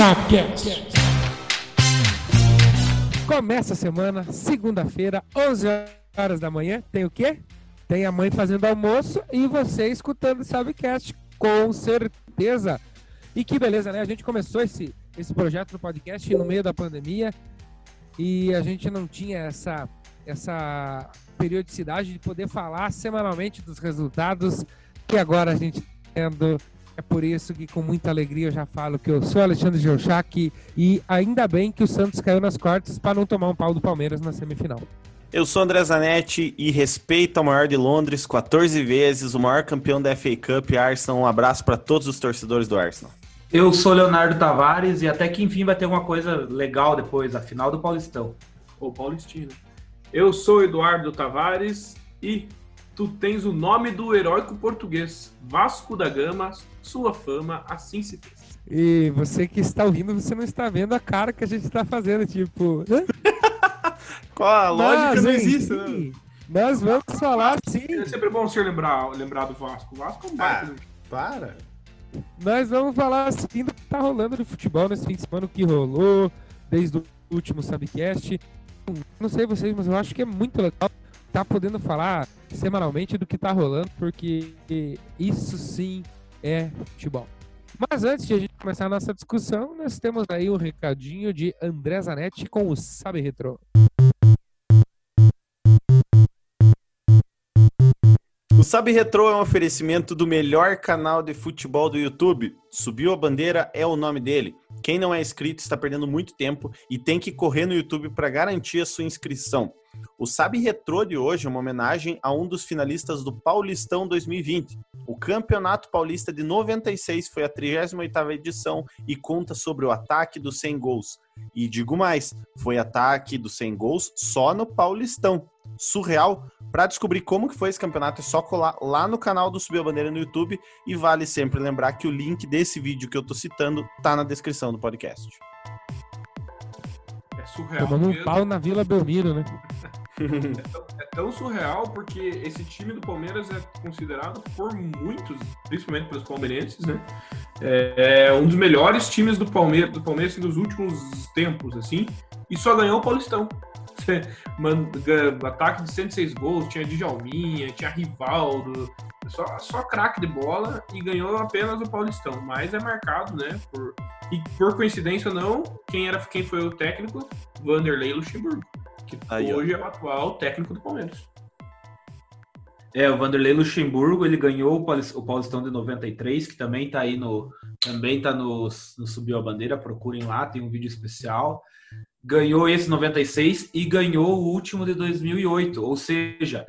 Sapcast. Começa a semana, segunda-feira, 11 horas da manhã. Tem o quê? Tem a mãe fazendo almoço e você escutando o Sabcast, com certeza. E que beleza, né? A gente começou esse, esse projeto no podcast no meio da pandemia e a gente não tinha essa, essa periodicidade de poder falar semanalmente dos resultados que agora a gente está tendo é por isso que com muita alegria eu já falo que eu sou Alexandre Geuchac e ainda bem que o Santos caiu nas quartas para não tomar um pau do Palmeiras na semifinal. Eu sou André Zanetti e respeito ao maior de Londres 14 vezes, o maior campeão da FA Cup, Arsenal. Um abraço para todos os torcedores do Arsenal. Eu sou Leonardo Tavares e até que enfim vai ter alguma coisa legal depois, a final do Paulistão. Ou Paulistino. Eu sou Eduardo Tavares e tu tens o nome do heróico português, Vasco da Gama, sua fama assim se fez. E você que está ouvindo, você não está vendo a cara que a gente está fazendo, tipo. Qual a lógica Mas, não existe, né? Nós vamos falar sim. É sempre bom você lembrar, lembrar do Vasco. O Vasco é um. Ah, para. Nós vamos falar assim do que tá rolando de futebol nesse fim de semana, o que rolou desde o último Subcast. Não sei vocês, mas eu acho que é muito legal tá podendo falar semanalmente do que tá rolando, porque isso sim é futebol. Mas antes de a gente começar a nossa discussão, nós temos aí um recadinho de André Zanetti com o Sabe Retro. O Sabe Retro é um oferecimento do melhor canal de futebol do YouTube. Subiu a bandeira é o nome dele. Quem não é inscrito está perdendo muito tempo e tem que correr no YouTube para garantir a sua inscrição. O Sabe Retro de hoje é uma homenagem a um dos finalistas do Paulistão 2020. O Campeonato Paulista de 96 foi a 38ª edição e conta sobre o ataque dos 100 gols. E digo mais, foi ataque dos 100 gols só no Paulistão. Surreal. Para descobrir como que foi esse campeonato é só colar lá no canal do Subiu a Bandeira no YouTube e vale sempre lembrar que o link desse vídeo que eu tô citando tá na descrição do podcast. É surreal. Tomando um pau na Vila Belmiro, né? É tão, é tão, surreal porque esse time do Palmeiras é considerado por muitos, principalmente pelos palmeirenses, né? É, é um dos melhores times do Palmeiras, do Palmeiras assim, dos últimos tempos, assim, e só ganhou o Paulistão. Ataque de 106 gols, tinha Djalminha, tinha Rivaldo, só, só craque de bola e ganhou apenas o Paulistão. Mas é marcado, né? Por, e por coincidência ou não, quem, era, quem foi o técnico? Vanderlei Luxemburgo que Aí, hoje ó. é o atual técnico do Palmeiras. É, o Vanderlei Luxemburgo, ele ganhou o Paulistão de 93, que também tá aí no também tá no, no Subiu a Bandeira, procurem lá, tem um vídeo especial. Ganhou esse 96 e ganhou o último de 2008, ou seja,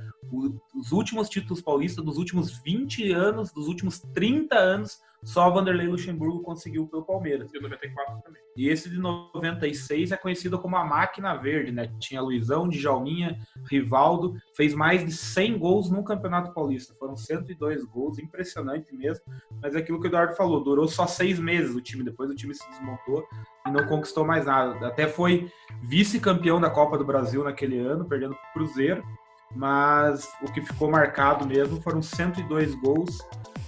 os últimos títulos paulistas dos últimos 20 anos, dos últimos 30 anos, só o Vanderlei Luxemburgo conseguiu pelo Palmeiras. E 94 também. E esse de 96 é conhecido como a máquina verde, né? Tinha Luizão, Djalminha, Rivaldo, fez mais de 100 gols no Campeonato Paulista. Foram 102 gols, impressionante mesmo. Mas é aquilo que o Eduardo falou, durou só seis meses o time, depois o time se desmontou e não conquistou mais nada. Até foi vice-campeão da Copa do Brasil naquele ano, perdendo para o Cruzeiro. Mas o que ficou marcado mesmo foram 102 gols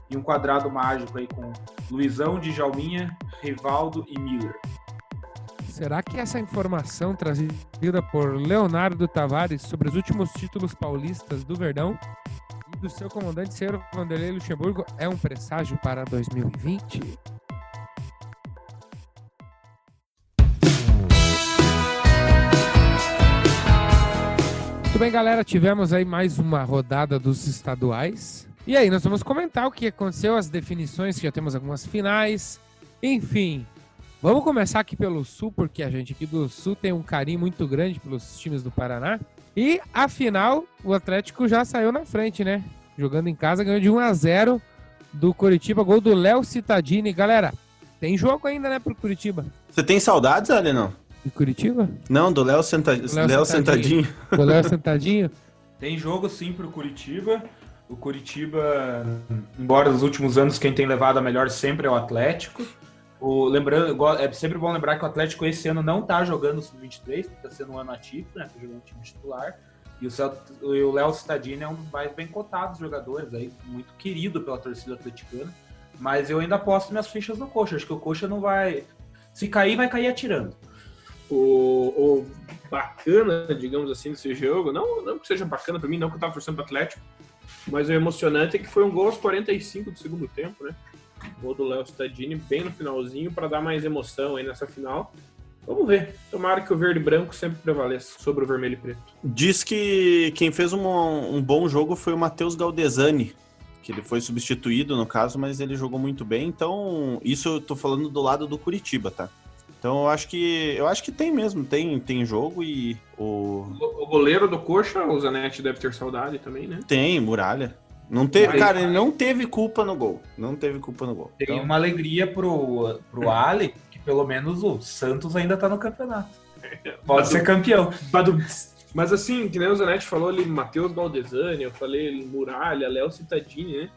e um quadrado mágico aí com Luizão, Djalminha, Rivaldo e Miller. Será que essa informação trazida por Leonardo Tavares sobre os últimos títulos paulistas do Verdão e do seu comandante ser Vanderlei Luxemburgo é um presságio para 2020? Bem, galera. Tivemos aí mais uma rodada dos estaduais. E aí, nós vamos comentar o que aconteceu, as definições, que já temos algumas finais. Enfim, vamos começar aqui pelo Sul, porque a gente aqui do Sul tem um carinho muito grande pelos times do Paraná. E afinal, o Atlético já saiu na frente, né? Jogando em casa, ganhou de 1 a 0 do Curitiba, gol do Léo Citadini. Galera, tem jogo ainda, né, pro Curitiba. Você tem saudades, Ali, não? De Curitiba? Não, do Léo Senta... Sentadinho. Sentadinho. Do Léo Sentadinho? Tem jogo sim pro Curitiba. O Curitiba, embora nos últimos anos quem tem levado a melhor sempre é o Atlético. O, lembrando, é sempre bom lembrar que o Atlético esse ano não está jogando o Sub-23, está sendo um ano atípico, né? Está jogando time titular. E o Léo Cittadini é um dos mais bem cotados jogadores, aí, muito querido pela torcida atleticana. Mas eu ainda aposto minhas fichas no Coxa. Acho que o Coxa não vai. Se cair, vai cair atirando. O, o bacana, digamos assim, desse jogo, não, não que seja bacana pra mim, não que eu tava torcendo pro Atlético, mas o emocionante é que foi um gol aos 45 do segundo tempo, né? Gol do Léo Stadini bem no finalzinho para dar mais emoção aí nessa final. Vamos ver. Tomara que o verde e branco sempre prevaleça sobre o vermelho e preto. Diz que quem fez um, um bom jogo foi o Matheus Galdesani, que ele foi substituído no caso, mas ele jogou muito bem. Então, isso eu tô falando do lado do Curitiba, tá? Então eu acho que eu acho que tem mesmo, tem, tem jogo e o. O goleiro do Coxa, o Zanetti deve ter saudade também, né? Tem, muralha. Não teve, cara, ele não teve culpa no gol. Não teve culpa no gol. Tem Então, uma alegria pro, pro Ali, que pelo menos o Santos ainda tá no campeonato. Pode ser campeão. Mas assim, que nem o Zanetti falou ali, Matheus Baldesani, eu falei Muralha, Léo Cittadini, né?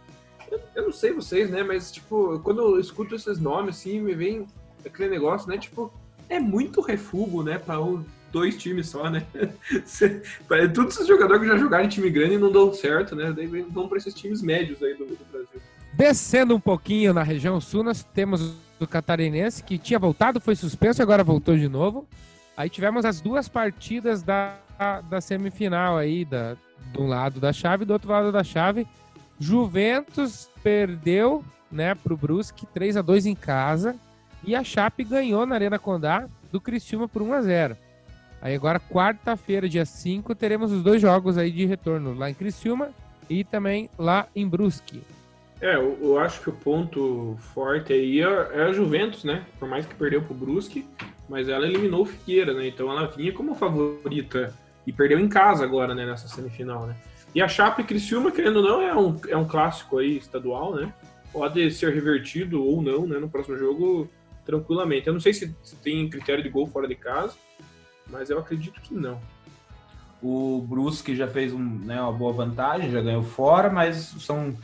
Eu, eu não sei vocês, né? Mas, tipo, quando eu escuto esses nomes, assim, me vem aquele negócio, né? Tipo, é muito refugo, né? Pra o- dois times só, né? Todos esses jogadores que já jogaram em time grande não dão certo, né? Daí vão pra esses times médios aí do, do Brasil. Descendo um pouquinho na região sul, nós temos o catarinense que tinha voltado, foi suspenso e agora voltou de novo. Aí tivemos as duas partidas da, da semifinal aí, da, de um lado da chave e do outro lado da chave. Juventus perdeu, né, pro Brusque 3 a 2 em casa e a Chape ganhou na Arena Condá do Criciúma por 1 a 0. Aí agora quarta-feira, dia 5, teremos os dois jogos aí de retorno lá em Criciúma e também lá em Brusque. É, eu, eu acho que o ponto forte aí é, é a Juventus, né? Por mais que perdeu pro Brusque, mas ela eliminou o Figueira, né? Então ela vinha como favorita e perdeu em casa agora, né? Nessa semifinal, né? E a Chape Criciúma, querendo ou não, é um, é um clássico aí estadual, né? Pode ser revertido ou não, né? No próximo jogo, tranquilamente. Eu não sei se, se tem critério de gol fora de casa, mas eu acredito que não. O Brusque já fez um, né, uma boa vantagem, já ganhou fora, mas são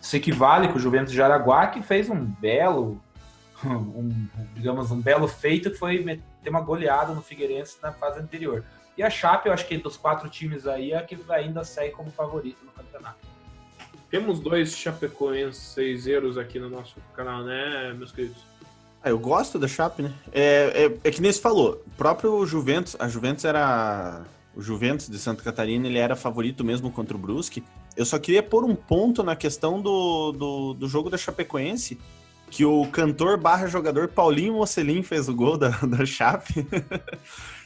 se equivale com o Juventus de Araguá, que fez um belo, um, digamos, um belo feito, que foi meter uma goleada no Figueirense na fase anterior. E a Chape, eu acho que dos quatro times aí, é a que ainda segue como favorito no campeonato. Temos dois chapecoenseiros aqui no nosso canal, né, meus queridos? Ah, eu gosto da Chape, né? É, é, é que nem se falou, o próprio Juventus, a Juventus era. O Juventus de Santa Catarina, ele era favorito mesmo contra o Brusque. Eu só queria pôr um ponto na questão do, do, do jogo da Chapecoense, que o cantor barra jogador Paulinho Mocelin fez o gol da, da Chape.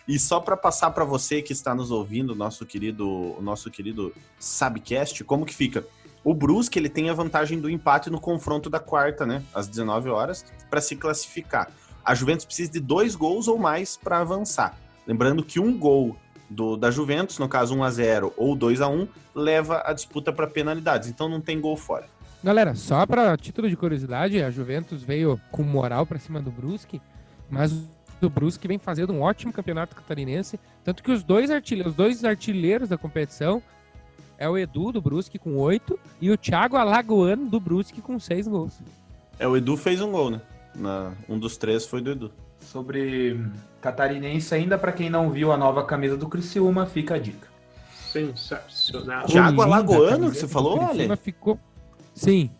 e só para passar para você que está nos ouvindo, nosso querido, nosso querido Sabcast, como que fica? O Brusque ele tem a vantagem do empate no confronto da quarta, né? Às 19 horas, para se classificar. A Juventus precisa de dois gols ou mais para avançar. Lembrando que um gol do, da Juventus, no caso 1 a 0 ou 2 a 1 leva a disputa para penalidades. Então não tem gol fora. Galera, só para título de curiosidade, a Juventus veio com moral para cima do Brusque, mas o Brusque vem fazendo um ótimo campeonato catarinense, tanto que os dois artilheiros, os dois artilheiros da competição é o Edu do Brusque com oito e o Thiago Alagoano do Brusque com seis gols. É, o Edu fez um gol, né? Na, um dos três foi do Edu. Sobre catarinense ainda, para quem não viu a nova camisa do Criciúma, fica a dica. Sensacional. Thiago a Alagoano, que você do falou, Criciúma Ale? ficou Sim,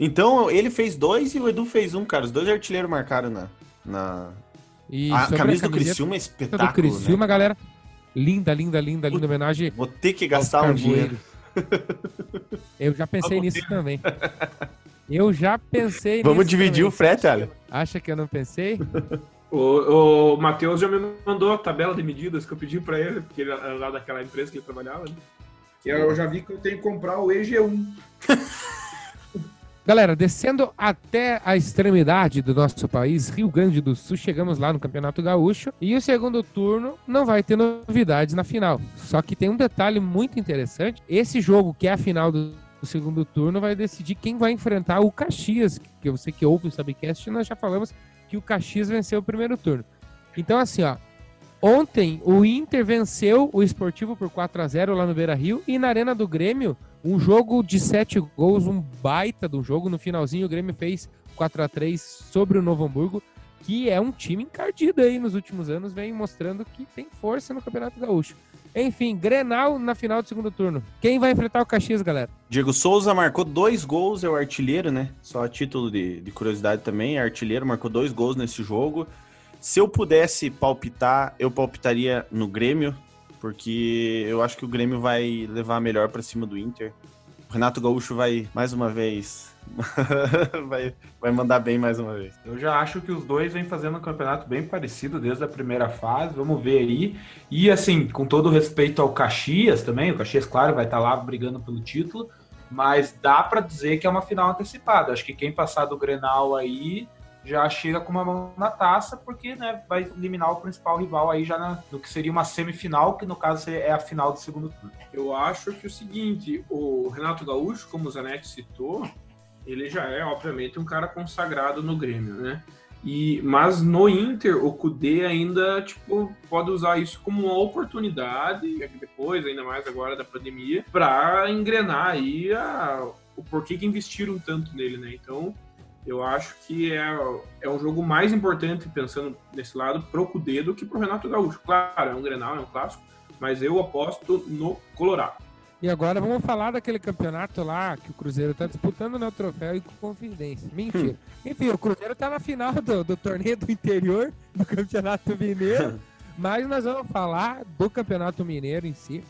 Então ele fez dois e o Edu fez um, cara. Os dois artilheiros marcaram na. na... e A camisa do camiseta Criciúma é do espetáculo. Criciúma, né? galera, linda, linda, linda, linda homenagem Vou ter que gastar um dinheiro. Eu já pensei Vamos nisso também. Eu já pensei Vamos nisso dividir também. o frete, Ale. Acha que eu não pensei? O, o Matheus já me mandou a tabela de medidas que eu pedi pra ele, porque ele era lá daquela empresa que ele trabalhava. Né? E eu já vi que eu tenho que comprar o EG1. Galera, descendo até a extremidade do nosso país, Rio Grande do Sul, chegamos lá no Campeonato Gaúcho e o segundo turno não vai ter novidades na final. Só que tem um detalhe muito interessante: esse jogo, que é a final do do segundo turno, vai decidir quem vai enfrentar o Caxias, que você que ouve o Subcast, nós já falamos que o Caxias venceu o primeiro turno. Então, assim, ó, ontem o Inter venceu o Esportivo por 4 a 0 lá no Beira Rio e na Arena do Grêmio um jogo de sete gols, um baita do jogo. No finalzinho, o Grêmio fez 4 a 3 sobre o Novo Hamburgo, que é um time encardido aí nos últimos anos, vem mostrando que tem força no Campeonato Gaúcho. Enfim, Grenal na final do segundo turno. Quem vai enfrentar o Caxias, galera? Diego Souza marcou dois gols, é o artilheiro, né? Só a título de, de curiosidade também, é artilheiro, marcou dois gols nesse jogo. Se eu pudesse palpitar, eu palpitaria no Grêmio, porque eu acho que o Grêmio vai levar melhor para cima do Inter. O Renato Gaúcho vai, mais uma vez, vai, vai mandar bem mais uma vez. Eu já acho que os dois vêm fazendo um campeonato bem parecido desde a primeira fase. Vamos ver aí. E assim, com todo respeito ao Caxias também, o Caxias, claro, vai estar lá brigando pelo título, mas dá para dizer que é uma final antecipada. Acho que quem passar do Grenal aí já chega com uma mão na taça, porque né, vai eliminar o principal rival aí já na, no que seria uma semifinal, que no caso é a final do segundo turno. Eu acho que o seguinte, o Renato Gaúcho, como o Zanetti citou, ele já é, obviamente, um cara consagrado no Grêmio, né? E, mas no Inter, o Kudê ainda tipo, pode usar isso como uma oportunidade, depois, ainda mais agora da pandemia, para engrenar aí a, o porquê que investiram tanto nele, né? Então, eu acho que é, é um jogo mais importante, pensando nesse lado, pro Cudê do que pro Renato Gaúcho. Claro, é um Grenal, é um clássico, mas eu aposto no Colorado. E agora vamos falar daquele campeonato lá que o Cruzeiro tá disputando, né? O troféu e com Confidência. Mentira. Hum. Enfim, o Cruzeiro tá na final do, do torneio do interior do Campeonato Mineiro. mas nós vamos falar do Campeonato Mineiro em si.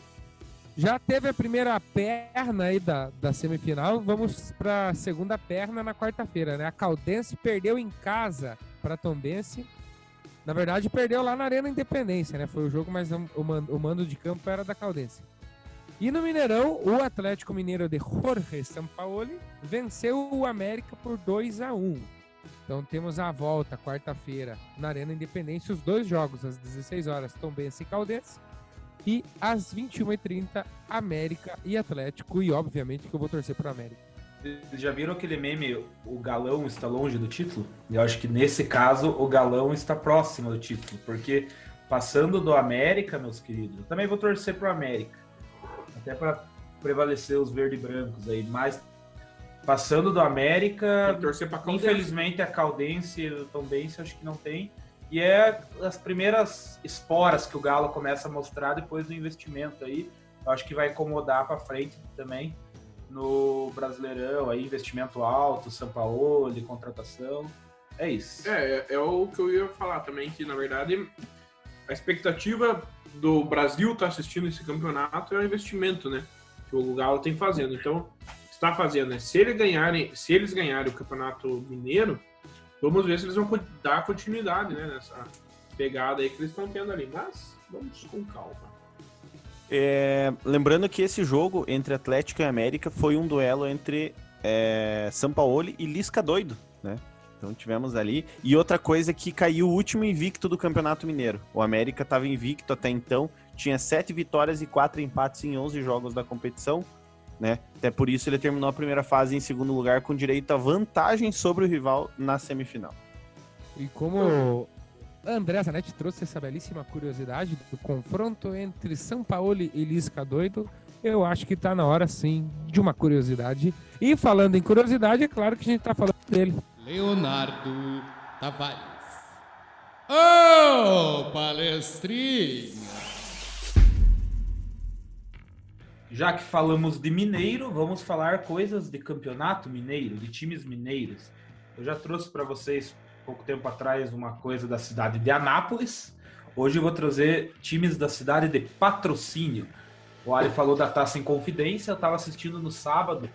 Já teve a primeira perna aí da, da semifinal, vamos para a segunda perna na quarta-feira, né? A Caldense perdeu em casa para Tombense. Na verdade, perdeu lá na Arena Independência, né? Foi o jogo, mas o mando, o mando de campo era da Caldense. E no Mineirão, o Atlético Mineiro de Jorge Sampaoli venceu o América por 2 a 1. Então temos a volta quarta-feira na Arena Independência, os dois jogos às 16 horas, Tombense e Caldense. E às 21h30, América e Atlético. E obviamente que eu vou torcer para América. Vocês já viram aquele meme, o galão está longe do título? Eu acho que nesse caso o galão está próximo do título, porque passando do América, meus queridos, eu também vou torcer para o América, até para prevalecer os verde brancos aí, mas passando do América, torcer para infelizmente a Caldense e o Tombense acho que não tem. E é as primeiras esporas que o Galo começa a mostrar depois do investimento aí. Eu acho que vai incomodar para frente também no Brasileirão, aí investimento alto, São Paulo, de contratação. É isso. É, é, é o que eu ia falar também, que na verdade a expectativa do Brasil estar tá assistindo esse campeonato é o investimento, né? Que o Galo tem fazendo. Então, está fazendo, né? Se eles ganharem, se eles ganharem o Campeonato Mineiro, Vamos ver se eles vão dar continuidade né, nessa pegada aí que eles estão tendo ali. Mas vamos com calma. É, lembrando que esse jogo entre Atlético e América foi um duelo entre é, São Paulo e Lisca Doido, né? Então tivemos ali. E outra coisa que caiu o último invicto do Campeonato Mineiro. O América estava invicto até então, tinha sete vitórias e quatro empates em 11 jogos da competição né? Até por isso ele terminou a primeira fase em segundo lugar com direito a vantagem sobre o rival na semifinal. E como André Zanetti trouxe essa belíssima curiosidade do confronto entre São Paulo e Lisca Doido, eu acho que está na hora sim de uma curiosidade. E falando em curiosidade, é claro que a gente está falando dele. Leonardo Tavares. Ô, oh, palestrinha! Já que falamos de mineiro, vamos falar coisas de campeonato mineiro, de times mineiros. Eu já trouxe para vocês pouco tempo atrás uma coisa da cidade de Anápolis. Hoje eu vou trazer times da cidade de Patrocínio. O Ali falou da Taça em Confidência, eu estava assistindo no sábado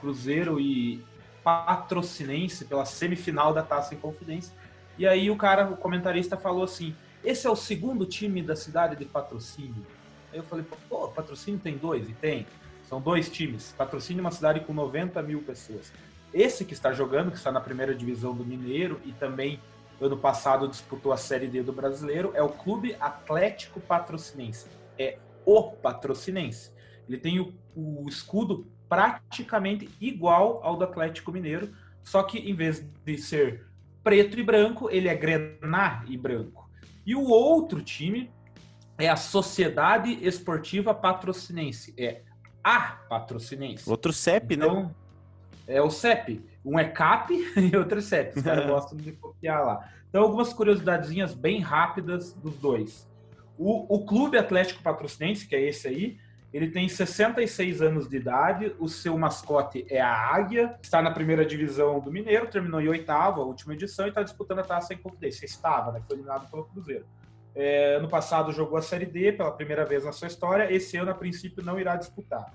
Cruzeiro e Patrocinense pela semifinal da Taça em Confidência. E aí o cara, o comentarista falou assim: "Esse é o segundo time da cidade de Patrocínio". Aí eu falei, pô, patrocínio tem dois? E tem. São dois times. Patrocínio uma cidade com 90 mil pessoas. Esse que está jogando, que está na primeira divisão do Mineiro e também ano passado disputou a Série D do Brasileiro, é o Clube Atlético Patrocinense. É o Patrocinense. Ele tem o, o escudo praticamente igual ao do Atlético Mineiro, só que em vez de ser preto e branco, ele é grená e branco. E o outro time é a Sociedade Esportiva Patrocinense. É a Patrocinense. Outro CEP, né? então, né? É o CEP. Um é CAP e outro é CEP. Os caras gostam de copiar lá. Então, algumas curiosidadezinhas bem rápidas dos dois. O, o Clube Atlético Patrocinense, que é esse aí, Ele tem 66 anos de idade, o seu mascote é a Águia, está na primeira divisão do Mineiro, terminou em oitavo, a última edição, e está disputando a taça em Confidência. Estava, né? Foi eliminado pelo Cruzeiro. É, ano passado jogou a Série D pela primeira vez na sua história, esse ano, a princípio, não irá disputar,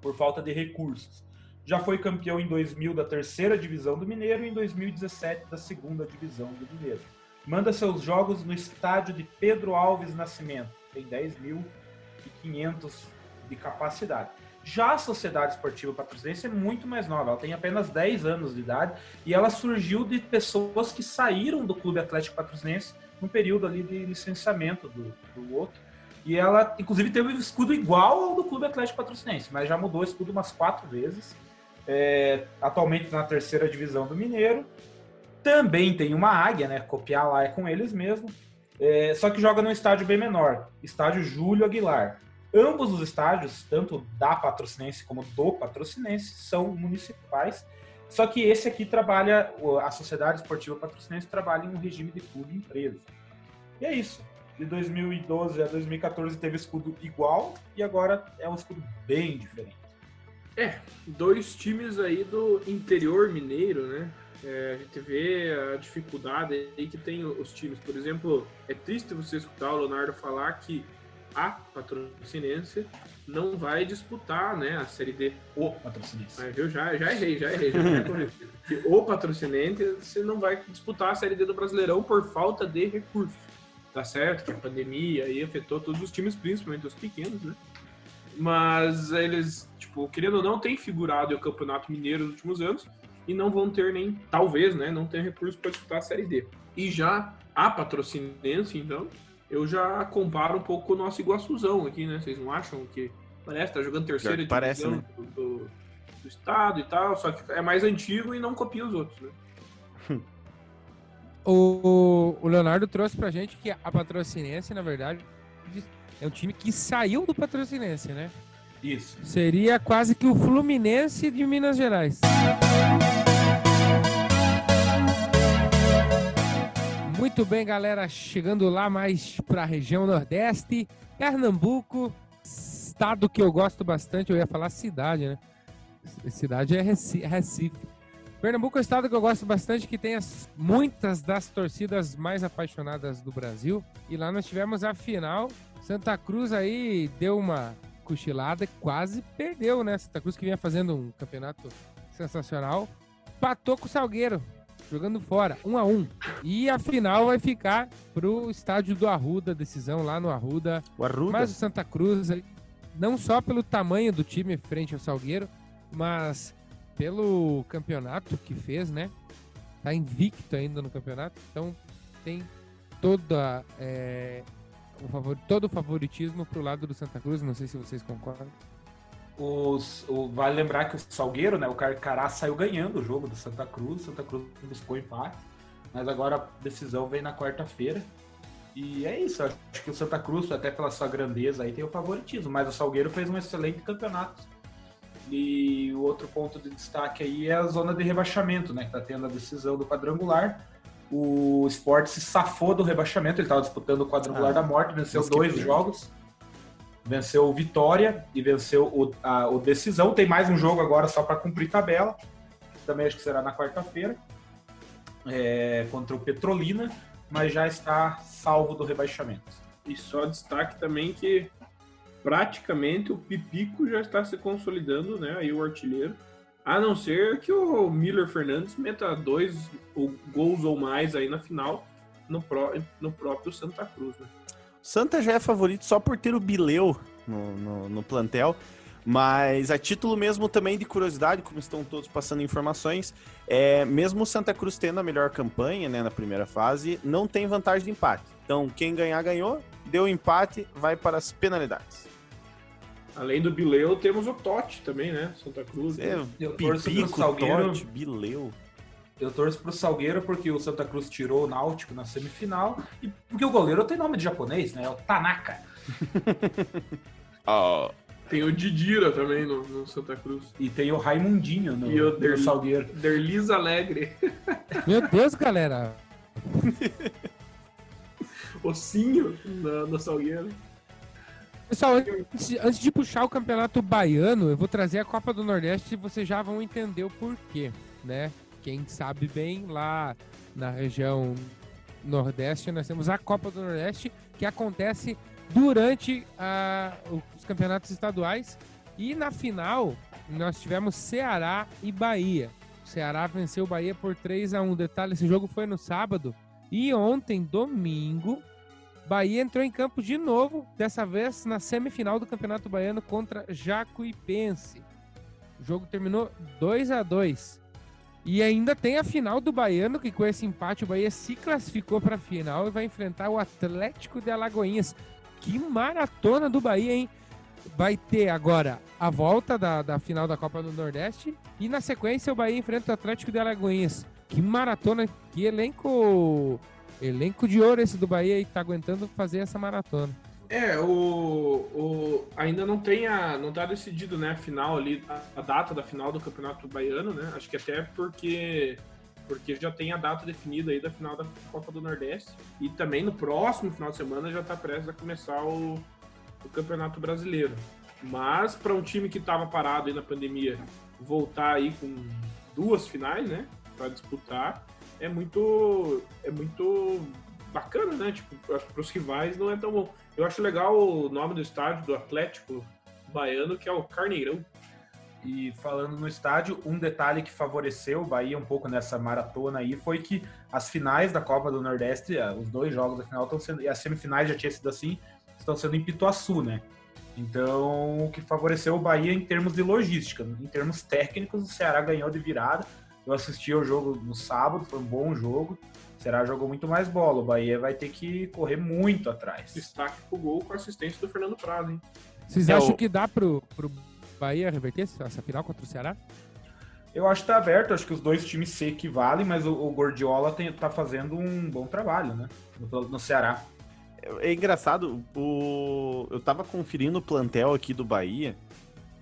por falta de recursos. Já foi campeão em 2000 da terceira divisão do Mineiro e em 2017 da segunda divisão do Mineiro. Manda seus jogos no estádio de Pedro Alves Nascimento, tem 10.500 de capacidade. Já a Sociedade Esportiva Patrocinense é muito mais nova, ela tem apenas 10 anos de idade e ela surgiu de pessoas que saíram do Clube Atlético Patrocinense no período ali de licenciamento do, do outro. E ela, inclusive, teve um escudo igual ao do Clube Atlético Patrocinense, mas já mudou o escudo umas quatro vezes. É, atualmente na terceira divisão do Mineiro. Também tem uma águia, né? Copiar lá é com eles mesmo. É, só que joga num estádio bem menor, estádio Júlio Aguilar. Ambos os estádios, tanto da Patrocinense como do Patrocinense, são municipais. Só que esse aqui trabalha, a Sociedade Esportiva Patrocinense trabalha em um regime de clube empresa. E é isso. De 2012 a 2014 teve escudo igual e agora é um escudo bem diferente. É, dois times aí do interior mineiro, né? É, a gente vê a dificuldade aí que tem os times. Por exemplo, é triste você escutar o Leonardo falar que a patrocinense não vai disputar né, a Série D. O patrocinense. Mas viu, já, já errei, já errei. Já que o patrocinante você não vai disputar a Série D do Brasileirão por falta de recursos. Tá certo que a pandemia aí afetou todos os times, principalmente os pequenos, né? Mas eles, tipo, querendo ou não, têm figurado o Campeonato Mineiro nos últimos anos e não vão ter nem, talvez, né, não ter recursos para disputar a Série D. E já a patrocinense, então, eu já comparo um pouco com o nosso Iguaçuzão aqui, né? Vocês não acham que parece tá jogando terceira divisão parece, né? do, do, do, estado e tal, só que é mais antigo e não copia os outros, né? O, o Leonardo trouxe pra gente que a Patrocinense, na verdade, é um time que saiu do Patrocinense, né? Isso. Seria quase que o Fluminense de Minas Gerais. Muito bem, galera, chegando lá mais para a região Nordeste, Pernambuco, estado que eu gosto bastante, eu ia falar cidade, né? Cidade é Recife. Pernambuco é um estado que eu gosto bastante, que tem as, muitas das torcidas mais apaixonadas do Brasil. E lá nós tivemos a final. Santa Cruz aí deu uma cochilada, quase perdeu, né? Santa Cruz que vinha fazendo um campeonato sensacional. Patou com o Salgueiro, jogando fora, um a um. E a final vai ficar pro estádio do Arruda, decisão lá no Arruda. O Arruda? Mas o Santa Cruz, não só pelo tamanho do time frente ao Salgueiro, mas pelo campeonato que fez, né? Tá invicto ainda no campeonato, então tem toda é, o favor, todo o favoritismo pro lado do Santa Cruz. Não sei se vocês concordam. Os, o, vale lembrar que o Salgueiro, né, o Carcará saiu ganhando o jogo do Santa Cruz, Santa Cruz buscou empate, mas agora a decisão vem na quarta-feira. E é isso, acho que o Santa Cruz, até pela sua grandeza, aí tem o favoritismo, mas o Salgueiro fez um excelente campeonato. E o outro ponto de destaque aí é a zona de rebaixamento, né? Que tá tendo a decisão do quadrangular. O Sport se safou do rebaixamento, ele estava disputando o quadrangular Ah, da morte, venceu dois jogos. Venceu o Vitória e venceu o, a, o Decisão. Tem mais um jogo agora só para cumprir tabela. Também acho que será na quarta-feira. é, contra o Petrolina, mas já está salvo do rebaixamento. E só destaque também que praticamente o Pipico já está se consolidando, né? Aí o artilheiro. A não ser que o Miller Fernandes meta dois ou- gols ou mais aí na final no, pró- no próprio Santa Cruz, né? Santa já é favorito só por ter o Bileu no, no, no plantel. Mas a título mesmo também de curiosidade, como estão todos passando informações, é, mesmo o Santa Cruz tendo a melhor campanha né, na primeira fase, não tem vantagem de empate. Então, quem ganhar, ganhou. Deu empate, vai para as penalidades. Além do Bileu, temos o Totti também, né? Santa Cruz. É, pro Pipico. Totti, Bileu. Eu torço pro Salgueiro porque o Santa Cruz tirou o Náutico na semifinal e porque o goleiro tem nome de japonês, né? É o Tanaka. Tem o Didira também no, no Santa Cruz. E tem o Raimundinho no, E o no Salgueiro. Derlis Alegre. Meu Deus, galera. Ossinho na, no Salgueiro. Pessoal, antes, antes de puxar o campeonato baiano, eu vou trazer a Copa do Nordeste e vocês já vão entender o porquê, né? Quem sabe bem, lá na região Nordeste, nós temos a Copa do Nordeste, que acontece durante ah, os campeonatos estaduais. E na final, nós tivemos Ceará e Bahia. O Ceará venceu o Bahia por 3 a 1 Detalhe, esse jogo foi no sábado. E ontem, domingo, Bahia entrou em campo de novo, dessa vez na semifinal do Campeonato Baiano contra Jacuipense. O jogo terminou 2 a 2 E ainda tem a final do Baiano, que com esse empate o Bahia se classificou para a final e vai enfrentar o Atlético de Alagoinhas. Que maratona do Bahia, hein? Vai ter agora a volta da, da final da Copa do Nordeste e na sequência o Bahia enfrenta o Atlético de Alagoinhas. Que maratona, que elenco Elenco de ouro esse do Bahia e tá aguentando fazer essa maratona. É, o, o ainda não tem a, não tá decidido, né, a final ali, a, a, data da final do Campeonato Baiano, né? Acho que até porque porque já tem a data definida aí da final da Copa do Nordeste e também no próximo final de semana já tá prestes a começar o, o Campeonato Brasileiro. Mas para um time que estava parado aí na pandemia voltar aí com duas finais, né, para disputar, é muito é muito bacana, né? Tipo, para os rivais não é tão bom. Eu acho legal o nome do estádio do Atlético Baiano, que é o Carneirão. E falando no estádio, um detalhe que favoreceu o Bahia um pouco nessa maratona aí foi que as finais da Copa do Nordeste, eh, os dois jogos da final estão sendo, e as semifinais já tinha sido assim, estão sendo em Pituaçu, né? Então, o que favoreceu o Bahia em termos de logística, em termos técnicos, o Ceará ganhou de virada, eu assisti o jogo no sábado, foi um bom jogo. Será jogou muito mais bola. O Bahia vai ter que correr muito atrás. Destaque pro gol com assistência do Fernando Prado, hein? Vocês é acham o... que dá pro, pro Bahia reverter essa final contra o Ceará? Eu acho que tá aberto, acho que os dois times se equivalem, mas o, o Gordiola tem, tá fazendo um bom trabalho, né? No, no Ceará. É engraçado, o... eu tava conferindo o plantel aqui do Bahia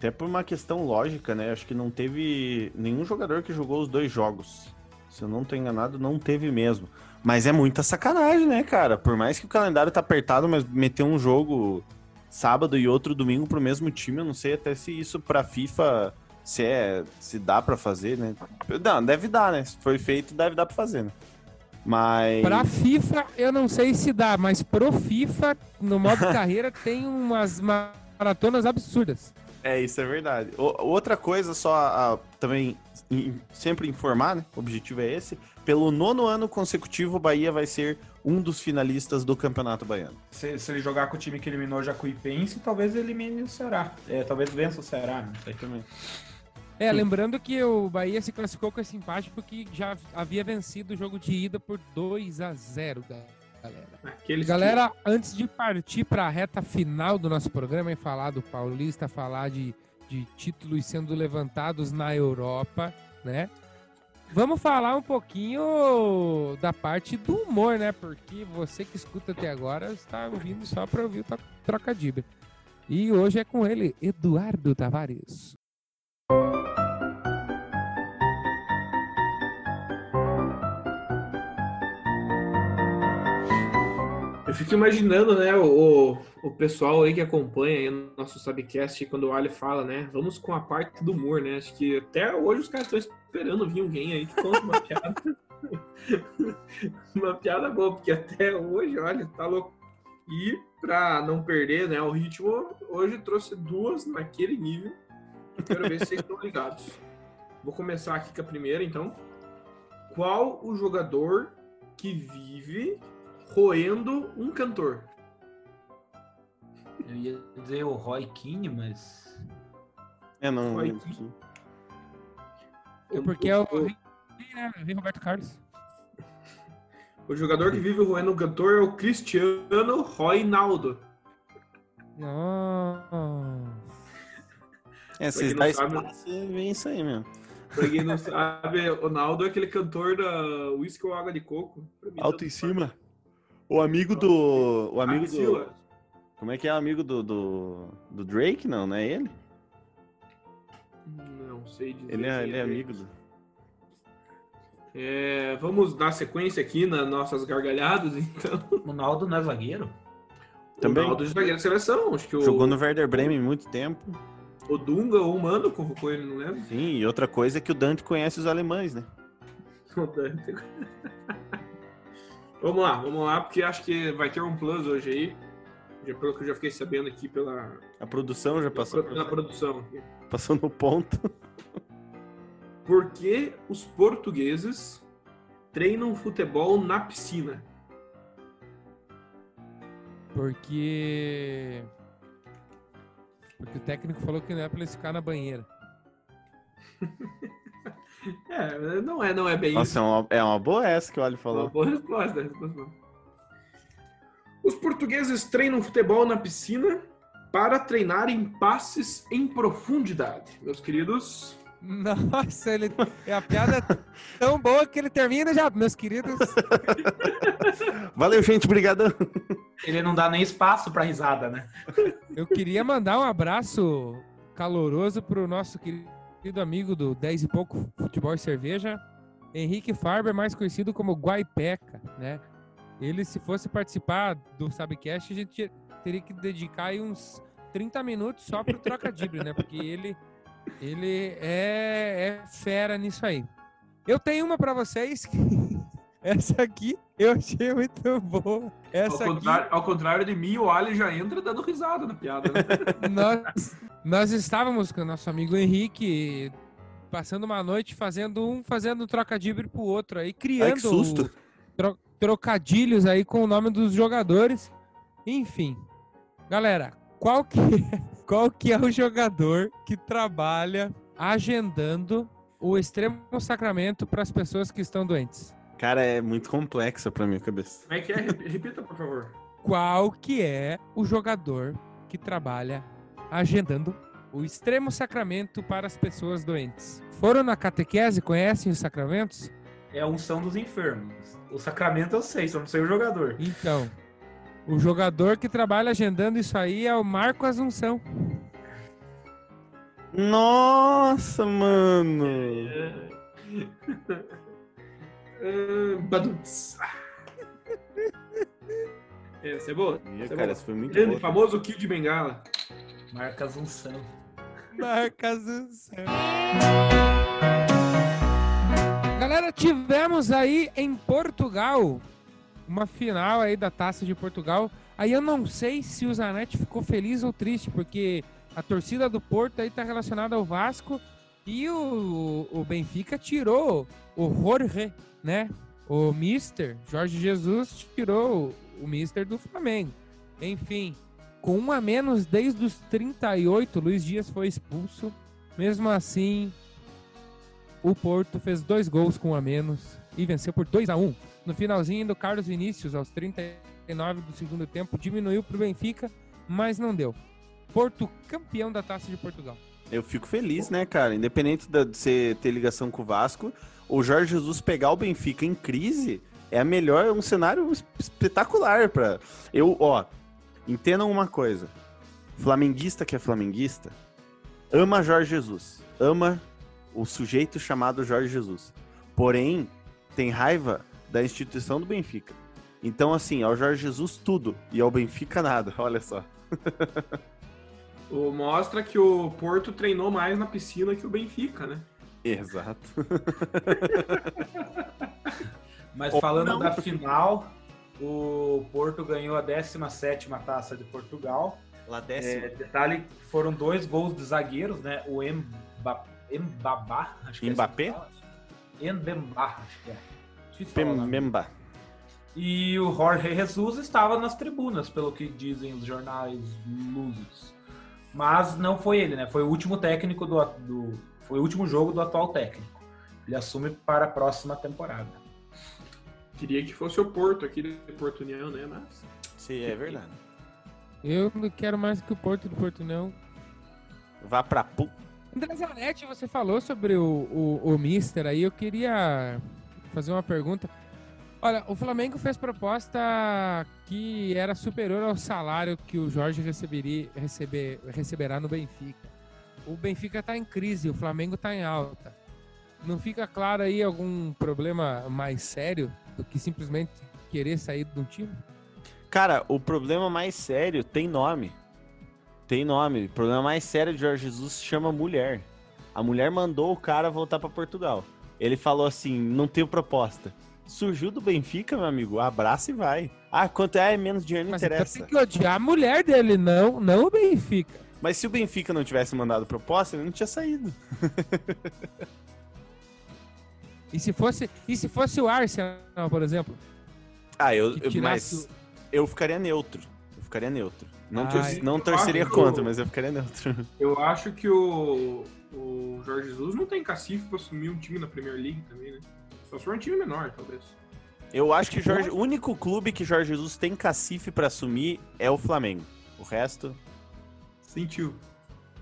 até por uma questão lógica, né? Acho que não teve nenhum jogador que jogou os dois jogos. Se eu não tô enganado, não teve mesmo. Mas é muita sacanagem, né, cara? Por mais que o calendário tá apertado, mas meter um jogo sábado e outro domingo pro mesmo time, eu não sei até se isso pra FIFA se é se dá para fazer, né? Não, deve dar, né? Se foi feito, deve dar para fazer, né? Mas Pra FIFA eu não sei se dá, mas pro FIFA no modo carreira tem umas maratonas absurdas. É, isso é verdade. O, outra coisa, só a, também in, sempre informar, né? O objetivo é esse. Pelo nono ano consecutivo, o Bahia vai ser um dos finalistas do Campeonato Baiano. Se, se ele jogar com o time que eliminou o Jacuipense, talvez elimine o Ceará. É, talvez vença o Ceará, não sei também. É, lembrando que o Bahia se classificou com esse empate porque já havia vencido o jogo de ida por 2 a 0 galera. Aqueles galera, que... antes de partir para a reta final do nosso programa e falar do Paulista, falar de, de títulos sendo levantados na Europa, né? Vamos falar um pouquinho da parte do humor, né? Porque você que escuta até agora está ouvindo só para ouvir o trocadilho. E hoje é com ele, Eduardo Tavares. Eu fico imaginando, né, o, o pessoal aí que acompanha aí o nosso Subcast, quando o Ali fala, né, vamos com a parte do humor, né, acho que até hoje os caras estão esperando vir alguém aí que conta uma piada. uma piada boa, porque até hoje, olha, tá louco. E pra não perder, né, o ritmo, hoje trouxe duas naquele nível. Quero ver se vocês estão ligados. Vou começar aqui com a primeira, então. Qual o jogador que vive roendo um cantor. Eu ia dizer o Roy Keane, mas. É, não. Roy Keane. É porque é o Rei, né? Roberto Carlos. O jogador que vive roendo um cantor é o Cristiano Roinaldo. Nossa. É, vocês dão espaço, vem isso aí mesmo. Pra quem não sabe, o Naldo é aquele cantor da Whisky ou Água de Coco. Alto em cima. O amigo do. O amigo do. Como é que é o amigo do, do, do Drake? Não, não é ele? Não sei dizer. Ele é, ele é, é amigo do. É, vamos dar sequência aqui nas nossas gargalhadas, então. O Naldo não é zagueiro? Também. O Naldo de zagueiro da seleção. Acho que o, Jogou no Werder Bremen muito tempo. o Dunga ou o Mano convocou ele, não lembro. Sim, e outra coisa é que o Dante conhece os alemães, né? vamos lá, vamos lá, porque acho que vai ter um plus hoje aí. Já pelo que eu já fiquei sabendo aqui pela, A produção já passou, pela produção. passou no ponto. Por que os portugueses treinam futebol na piscina? Porque. Porque o técnico falou que não é pra eles ficar na banheira. É, não é, não é bem Nossa, isso. é uma, é uma boa essa que o Ali Uma falou. boa resposta, resposta boa. Os portugueses treinam futebol na piscina para treinar em passes em profundidade. Meus queridos, Nossa, ele. A piada é tão boa que ele termina já, meus queridos. Valeu, gente, brigadão. Ele não dá nem espaço pra risada, né? Eu queria mandar um abraço caloroso pro nosso querido amigo do 10 e pouco Futebol e Cerveja, Henrique Farber, mais conhecido como Guaipeca, né? Ele, se fosse participar do Sabcast, a gente teria que dedicar uns 30 minutos só pro trocadilho, né? Porque ele, ele é, é fera nisso aí. Eu tenho uma pra vocês. Essa aqui eu achei muito boa. ao Essa aqui contrário, ao contrário de mim, o Ali já entra dando risada na piada. Né? nós, nós estávamos com o nosso amigo Henrique passando uma noite fazendo um fazendo trocadilho pro outro aí, criando Ai, que susto. tro- trocadilhos aí com o nome dos jogadores. Enfim. Galera, qual que é, qual que é o jogador que trabalha agendando o extremo sacramento para as pessoas que estão doentes? Cara, é muito complexa pra minha cabeça. Como é que é? Rep- Repita, por favor. qual que é o jogador que trabalha agendando o extremo sacramento para as pessoas doentes. Foram na catequese, conhecem os sacramentos? É a unção dos enfermos. O sacramento eu sei, só não sei o jogador. Então, o jogador que trabalha agendando isso aí é o Marco Assunção. Nossa, mano. Essa é boa. Essa é cara, boa. isso foi muito Grande, bom. famoso Kid de Bengala. Marca unção. Marco Assunção. Galera, tivemos aí em Portugal uma final aí da Taça de Portugal. Aí eu não sei se o Zanetti ficou feliz ou triste, porque a torcida do Porto aí tá relacionada ao Vasco e o, o Benfica tirou o Jorge, né? O Mister, Jorge Jesus, tirou o Mister do Flamengo. Enfim, com um a menos desde os 38, Luiz Dias foi expulso. Mesmo assim, o Porto fez dois gols com um a menos e venceu por 2 a 1 No finalzinho do Carlos Vinícius, aos 39 do segundo tempo, diminuiu para o Benfica, mas não deu. Porto campeão da Taça de Portugal. Eu fico feliz, né, cara? Independente de você ter ligação com o Vasco, o Jorge Jesus pegar o Benfica em crise é a melhor, é um cenário es- espetacular para eu, ó, entendam uma coisa. Flamenguista que é flamenguista ama Jorge Jesus, ama o sujeito chamado Jorge Jesus. Porém, tem raiva da instituição do Benfica. Então, assim, ao Jorge Jesus tudo e ao Benfica nada. Olha só. O, mostra que o Porto treinou mais na piscina que o Benfica, né? Exato. Mas Ou falando não. da final, o Porto ganhou a 17ª Taça de Portugal. Lá É, décimo. detalhe, foram dois gols de zagueiros, né? O Emba, Embabá, acho que é Mbappé? assim fala. Embemba, acho que é. Nome. Pemba. E o Jorge Jesus estava nas tribunas, pelo que dizem os jornais lusos. Mas não foi ele, né? Foi o último técnico do, do foi o último jogo do atual técnico. Ele assume para a próxima temporada. Queria que fosse o Porto aqui de Porto União, né? Mas. Sim, é verdade. Eu não quero mais que o Porto do Porto, não. Vá pra pu... André Zanetti, você falou sobre o, o, o Mister aí. Eu queria fazer uma pergunta. Olha, o Flamengo fez proposta que era superior ao salário que o Jorge receberia, receber, receberá no Benfica. O Benfica está em crise, o Flamengo está em alta. Não fica claro aí algum problema mais sério do que simplesmente querer sair do time? Cara, o problema mais sério tem nome. Tem nome. O problema mais sério de Jorge Jesus se chama mulher. A mulher mandou o cara voltar pra Portugal. Ele falou assim: não tenho proposta. Surgiu do Benfica, meu amigo. Abraça e vai. Ah, quanto é menos dinheiro não Mas então interessa. tem que odiar a mulher dele, não, não o Benfica. Mas se o Benfica não tivesse mandado proposta, ele não tinha saído. E se fosse, e se fosse o Arsenal, por exemplo? Ah, eu, mas eu ficaria neutro. Eu ficaria neutro. Não, tor- Ai. não torceria contra, mas eu ficaria neutro. Eu acho que o, o Jorge Jesus não tem cacife pra assumir um time na Premier League também, né? Só se for um time menor, talvez. Eu acho que Jorge, o único clube que Jorge Jesus tem cacife pra assumir é o Flamengo. O resto. Sentiu.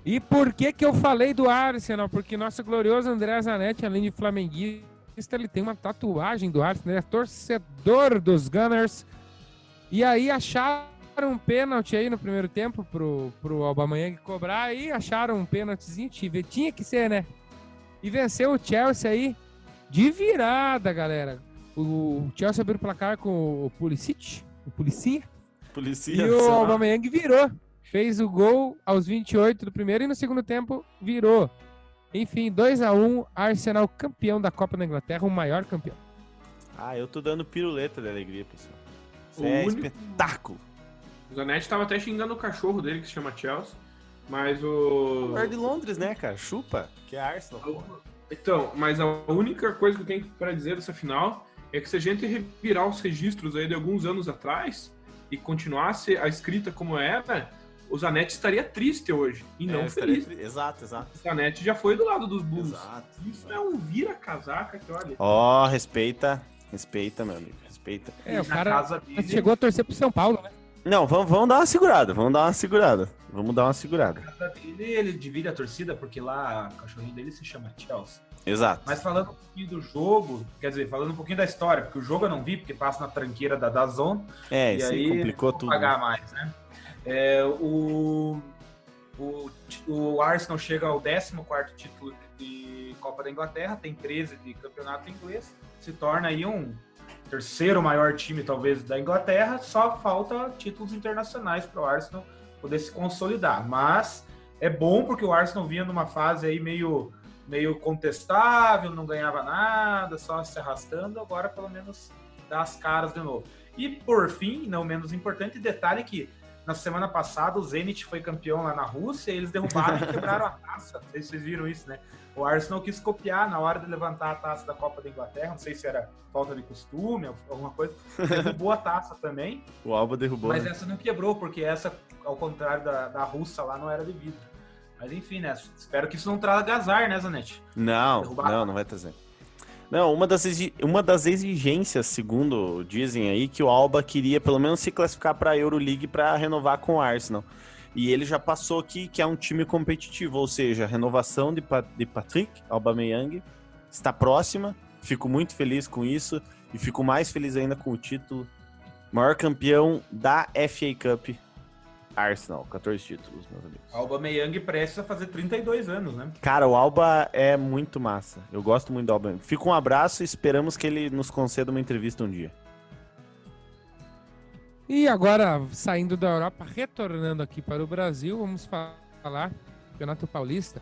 E por que que eu falei do Arsenal? Porque nosso glorioso André Zanetti, além de flamenguista, ele tem uma tatuagem do Arsenal, ele é torcedor dos Gunners. E aí acharam um pênalti aí no primeiro tempo pro, pro Aubameyang cobrar e acharam um pênaltizinho, tinha que ser, né? E venceu o Chelsea aí de virada, galera. O Chelsea abriu o placar com o Pulisic, o Policia, Polícia. e o Aubameyang virou. Fez o gol aos 28 do primeiro e no segundo tempo virou. Enfim, 2 a 1 Arsenal campeão da Copa da Inglaterra, o maior campeão. Ah, eu tô dando piruleta de alegria, pessoal. Isso O é único- espetáculo. O Zanetti tava até xingando o cachorro dele, que se chama Chelsea. Mas o. O de Londres, né, cara? Chupa, que é Arsenal. pô. Então, mas a única coisa que eu tenho pra dizer dessa final é que se a gente revirar os registros aí de alguns anos atrás e continuasse a escrita como era, o Zanetti estaria triste hoje e não É, feliz. tri- Exato, exato. O Zanetti já foi do lado dos Bulls. Exato. Isso é um vira-casaca que olha. Ó, respeita. Respeita, meu amigo. Respeita. É, E o cara casa dele, chegou a torcer pro São Paulo, né? Não, vamos, vamos dar uma segurada. Vamos dar uma segurada. Vamos dar uma segurada. dele, ele divide a torcida, porque lá o cachorrinho dele se chama Chelsea. Exato. Mas falando um pouquinho do jogo, quer dizer, falando um pouquinho da história, porque o jogo eu não vi, porque passa na tranqueira da Dazon, É, isso aí complicou tudo. pagar mais, né? É, o, o, o Arsenal chega ao 14 título de Copa da Inglaterra, tem 13 de campeonato inglês, se torna aí um terceiro maior time, talvez, da Inglaterra, só falta títulos internacionais para o Arsenal poder se consolidar. Mas é bom porque o Arsenal vinha numa fase aí meio, meio contestável, não ganhava nada, só se arrastando, agora pelo menos dá as caras de novo. E por fim, não menos importante, detalhe que na semana passada o Zenit foi campeão lá na Rússia, e eles derrubaram e quebraram a taça. Não sei se vocês viram isso, né? O Arsenal quis copiar na hora de levantar a taça da Copa da Inglaterra, não sei se era falta de costume, alguma coisa. Derrubou a taça também, O Alba derrubou. mas né? essa não quebrou, porque essa, ao contrário da, da russa lá, não era de vidro. Mas enfim, né? Espero que isso não traga azar, né, Zanetti? Não, Derrubar. não, não vai trazer. Não, uma das, uma das exigências, segundo dizem aí, que o Alba queria pelo menos se classificar para a Euroleague para renovar com o Arsenal. E ele já passou aqui que é um time competitivo, ou seja, a renovação de, Pa- de Patrick Aubameyang está próxima. Fico muito feliz com isso e fico mais feliz ainda com o título. Maior campeão da FA Cup, Arsenal, 14 títulos, meus amigos. Alba Meyang prestes a fazer 32 anos, né? Cara, o Alba é muito massa. Eu gosto muito do Alba. Fica um abraço e esperamos que ele nos conceda uma entrevista um dia. E agora, saindo da Europa, retornando aqui para o Brasil, vamos fa- falar do Campeonato Paulista.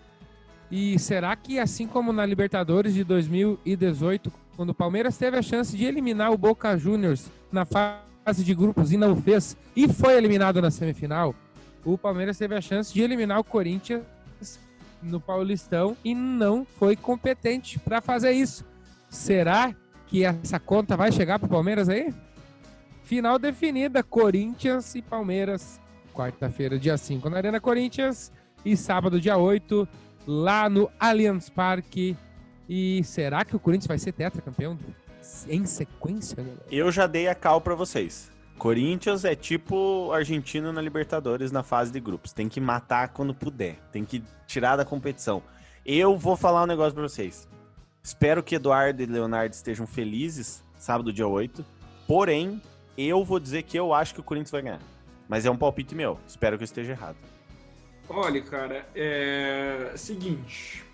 E será que, assim como na Libertadores de 2018, quando o Palmeiras teve a chance de eliminar o Boca Juniors na fase de grupos e não fez, e foi eliminado na semifinal, o Palmeiras teve a chance de eliminar o Corinthians no Paulistão e não foi competente para fazer isso. Será que essa conta vai chegar para o Palmeiras aí? Final definida, Corinthians e Palmeiras. Quarta-feira, dia 5 na Arena Corinthians. E sábado, dia 8, lá no Allianz Parque. E será que o Corinthians vai ser tetracampeão em sequência, galera? Eu já dei a cal pra vocês. Corinthians é tipo argentino na Libertadores na fase de grupos. Tem que matar quando puder. Tem que tirar da competição. Eu vou falar um negócio pra vocês. Espero que Eduardo e Leonardo estejam felizes sábado, dia 8. Porém, eu vou dizer que eu acho que o Corinthians vai ganhar. Mas é um palpite meu. Espero que eu esteja errado. Olha, cara, é. Seguinte.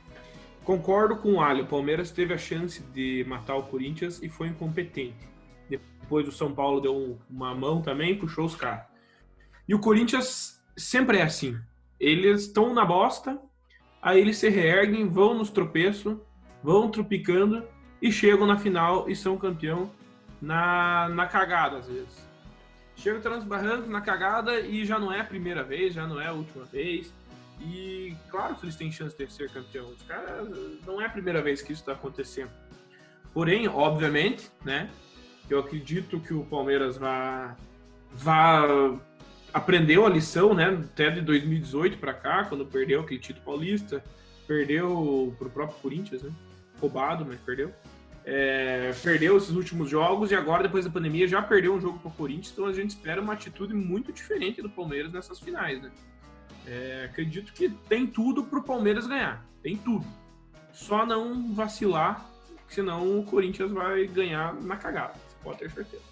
Concordo com o Ali. O Palmeiras teve a chance de matar o Corinthians e foi incompetente. Depois o São Paulo deu uma mão também, puxou os caras. E o Corinthians sempre é assim. Eles estão na bosta, aí eles se reerguem, vão nos tropeços, vão tropicando e chegam na final e são campeão na, na cagada, às vezes. Chega transbarrando na cagada e já não é a primeira vez, já não é a última vez. E claro que eles têm chance de ser campeão. Os caras não é a primeira vez que isso está acontecendo. Porém, obviamente, né? Eu acredito que o Palmeiras vai, vai aprendeu a lição, né? Até de 2018 para cá, quando perdeu aquele título paulista, perdeu pro próprio Corinthians, né? Roubado, mas perdeu. É, perdeu esses últimos jogos e agora, depois da pandemia, já perdeu um jogo para o Corinthians. Então a gente espera uma atitude muito diferente do Palmeiras nessas finais, né? É, acredito que tem tudo para o Palmeiras ganhar. Tem tudo. Só não vacilar, senão o Corinthians vai ganhar na cagada. Você pode ter certeza.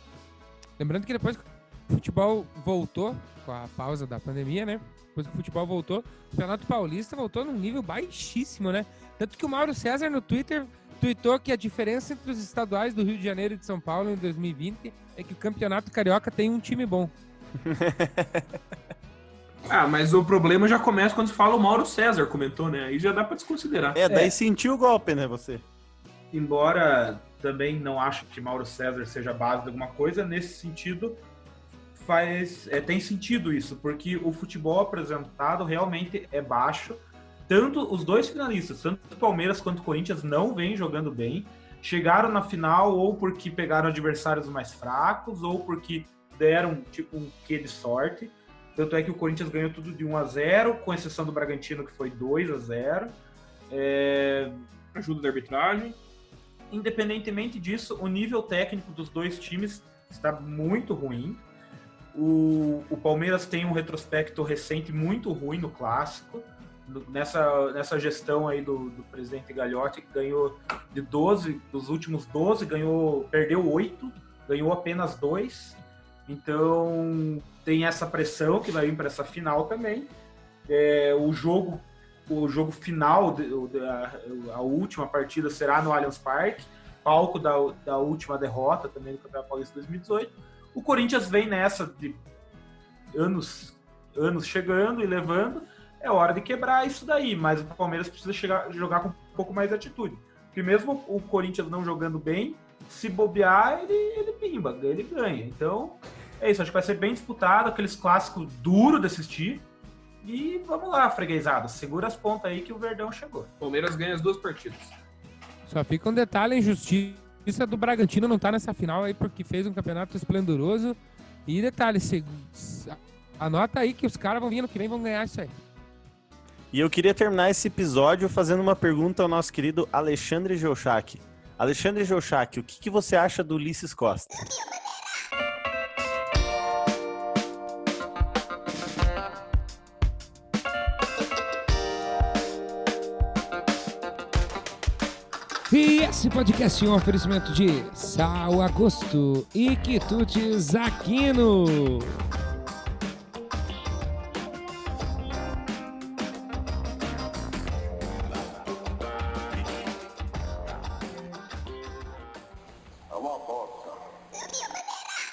Lembrando que depois que o futebol voltou, com a pausa da pandemia, né? Depois que o futebol voltou, o Campeonato Paulista voltou num nível baixíssimo, né? Tanto que o Mauro César no Twitter tweetou que a diferença entre os estaduais do Rio de Janeiro e de São Paulo em 2020 é que o Campeonato Carioca tem um time bom. ah, mas o problema já começa quando se fala o Mauro César, comentou, né? Aí já dá para desconsiderar. É, daí é. sentiu o golpe, né, você? Embora também não acho que Mauro César seja base de alguma coisa, nesse sentido faz é, tem sentido isso, porque o futebol apresentado realmente é baixo. Tanto os dois finalistas, tanto o Palmeiras quanto o Corinthians, não vêm jogando bem. Chegaram na final ou porque pegaram adversários mais fracos, ou porque deram tipo um quê de sorte. Tanto é que o Corinthians ganhou tudo de 1 a 0 com exceção do Bragantino, que foi 2 a 0 é... Ajuda da arbitragem. Independentemente disso, o nível técnico dos dois times está muito ruim. O, o Palmeiras tem um retrospecto recente muito ruim no clássico. Nessa, nessa gestão aí do, do presidente Gagliotti, que ganhou de 12, dos últimos 12, ganhou, perdeu 8, ganhou apenas 2. Então tem essa pressão que vai vir para essa final também. É, o jogo o jogo final, a, última partida será no Allianz Parque, palco da, da última derrota também do Campeonato Paulista 2018. O Corinthians vem nessa de anos, anos chegando e levando. É hora de quebrar isso daí, mas o Palmeiras precisa chegar, jogar com um pouco mais de atitude. Porque mesmo o Corinthians não jogando bem, se bobear, ele, ele pimba, ele ganha. Então, é isso. Acho que vai ser bem disputado, aqueles clássicos duros de assistir. E vamos lá, freguesada. Segura as pontas aí que o Verdão chegou. Palmeiras ganha as duas partidas. Só fica um detalhe em justiça isso é do Bragantino não tá nessa final aí porque fez um campeonato esplendoroso. E detalhe, anota aí que os caras vão vir no que vem vão ganhar isso aí. E eu queria terminar esse episódio fazendo uma pergunta ao nosso querido Alexandre Geuchac. Alexandre Geuchac, o que, que você acha do Ulisses Costa? E esse podcast é um oferecimento de Sal Agosto e Quitutes Aquino.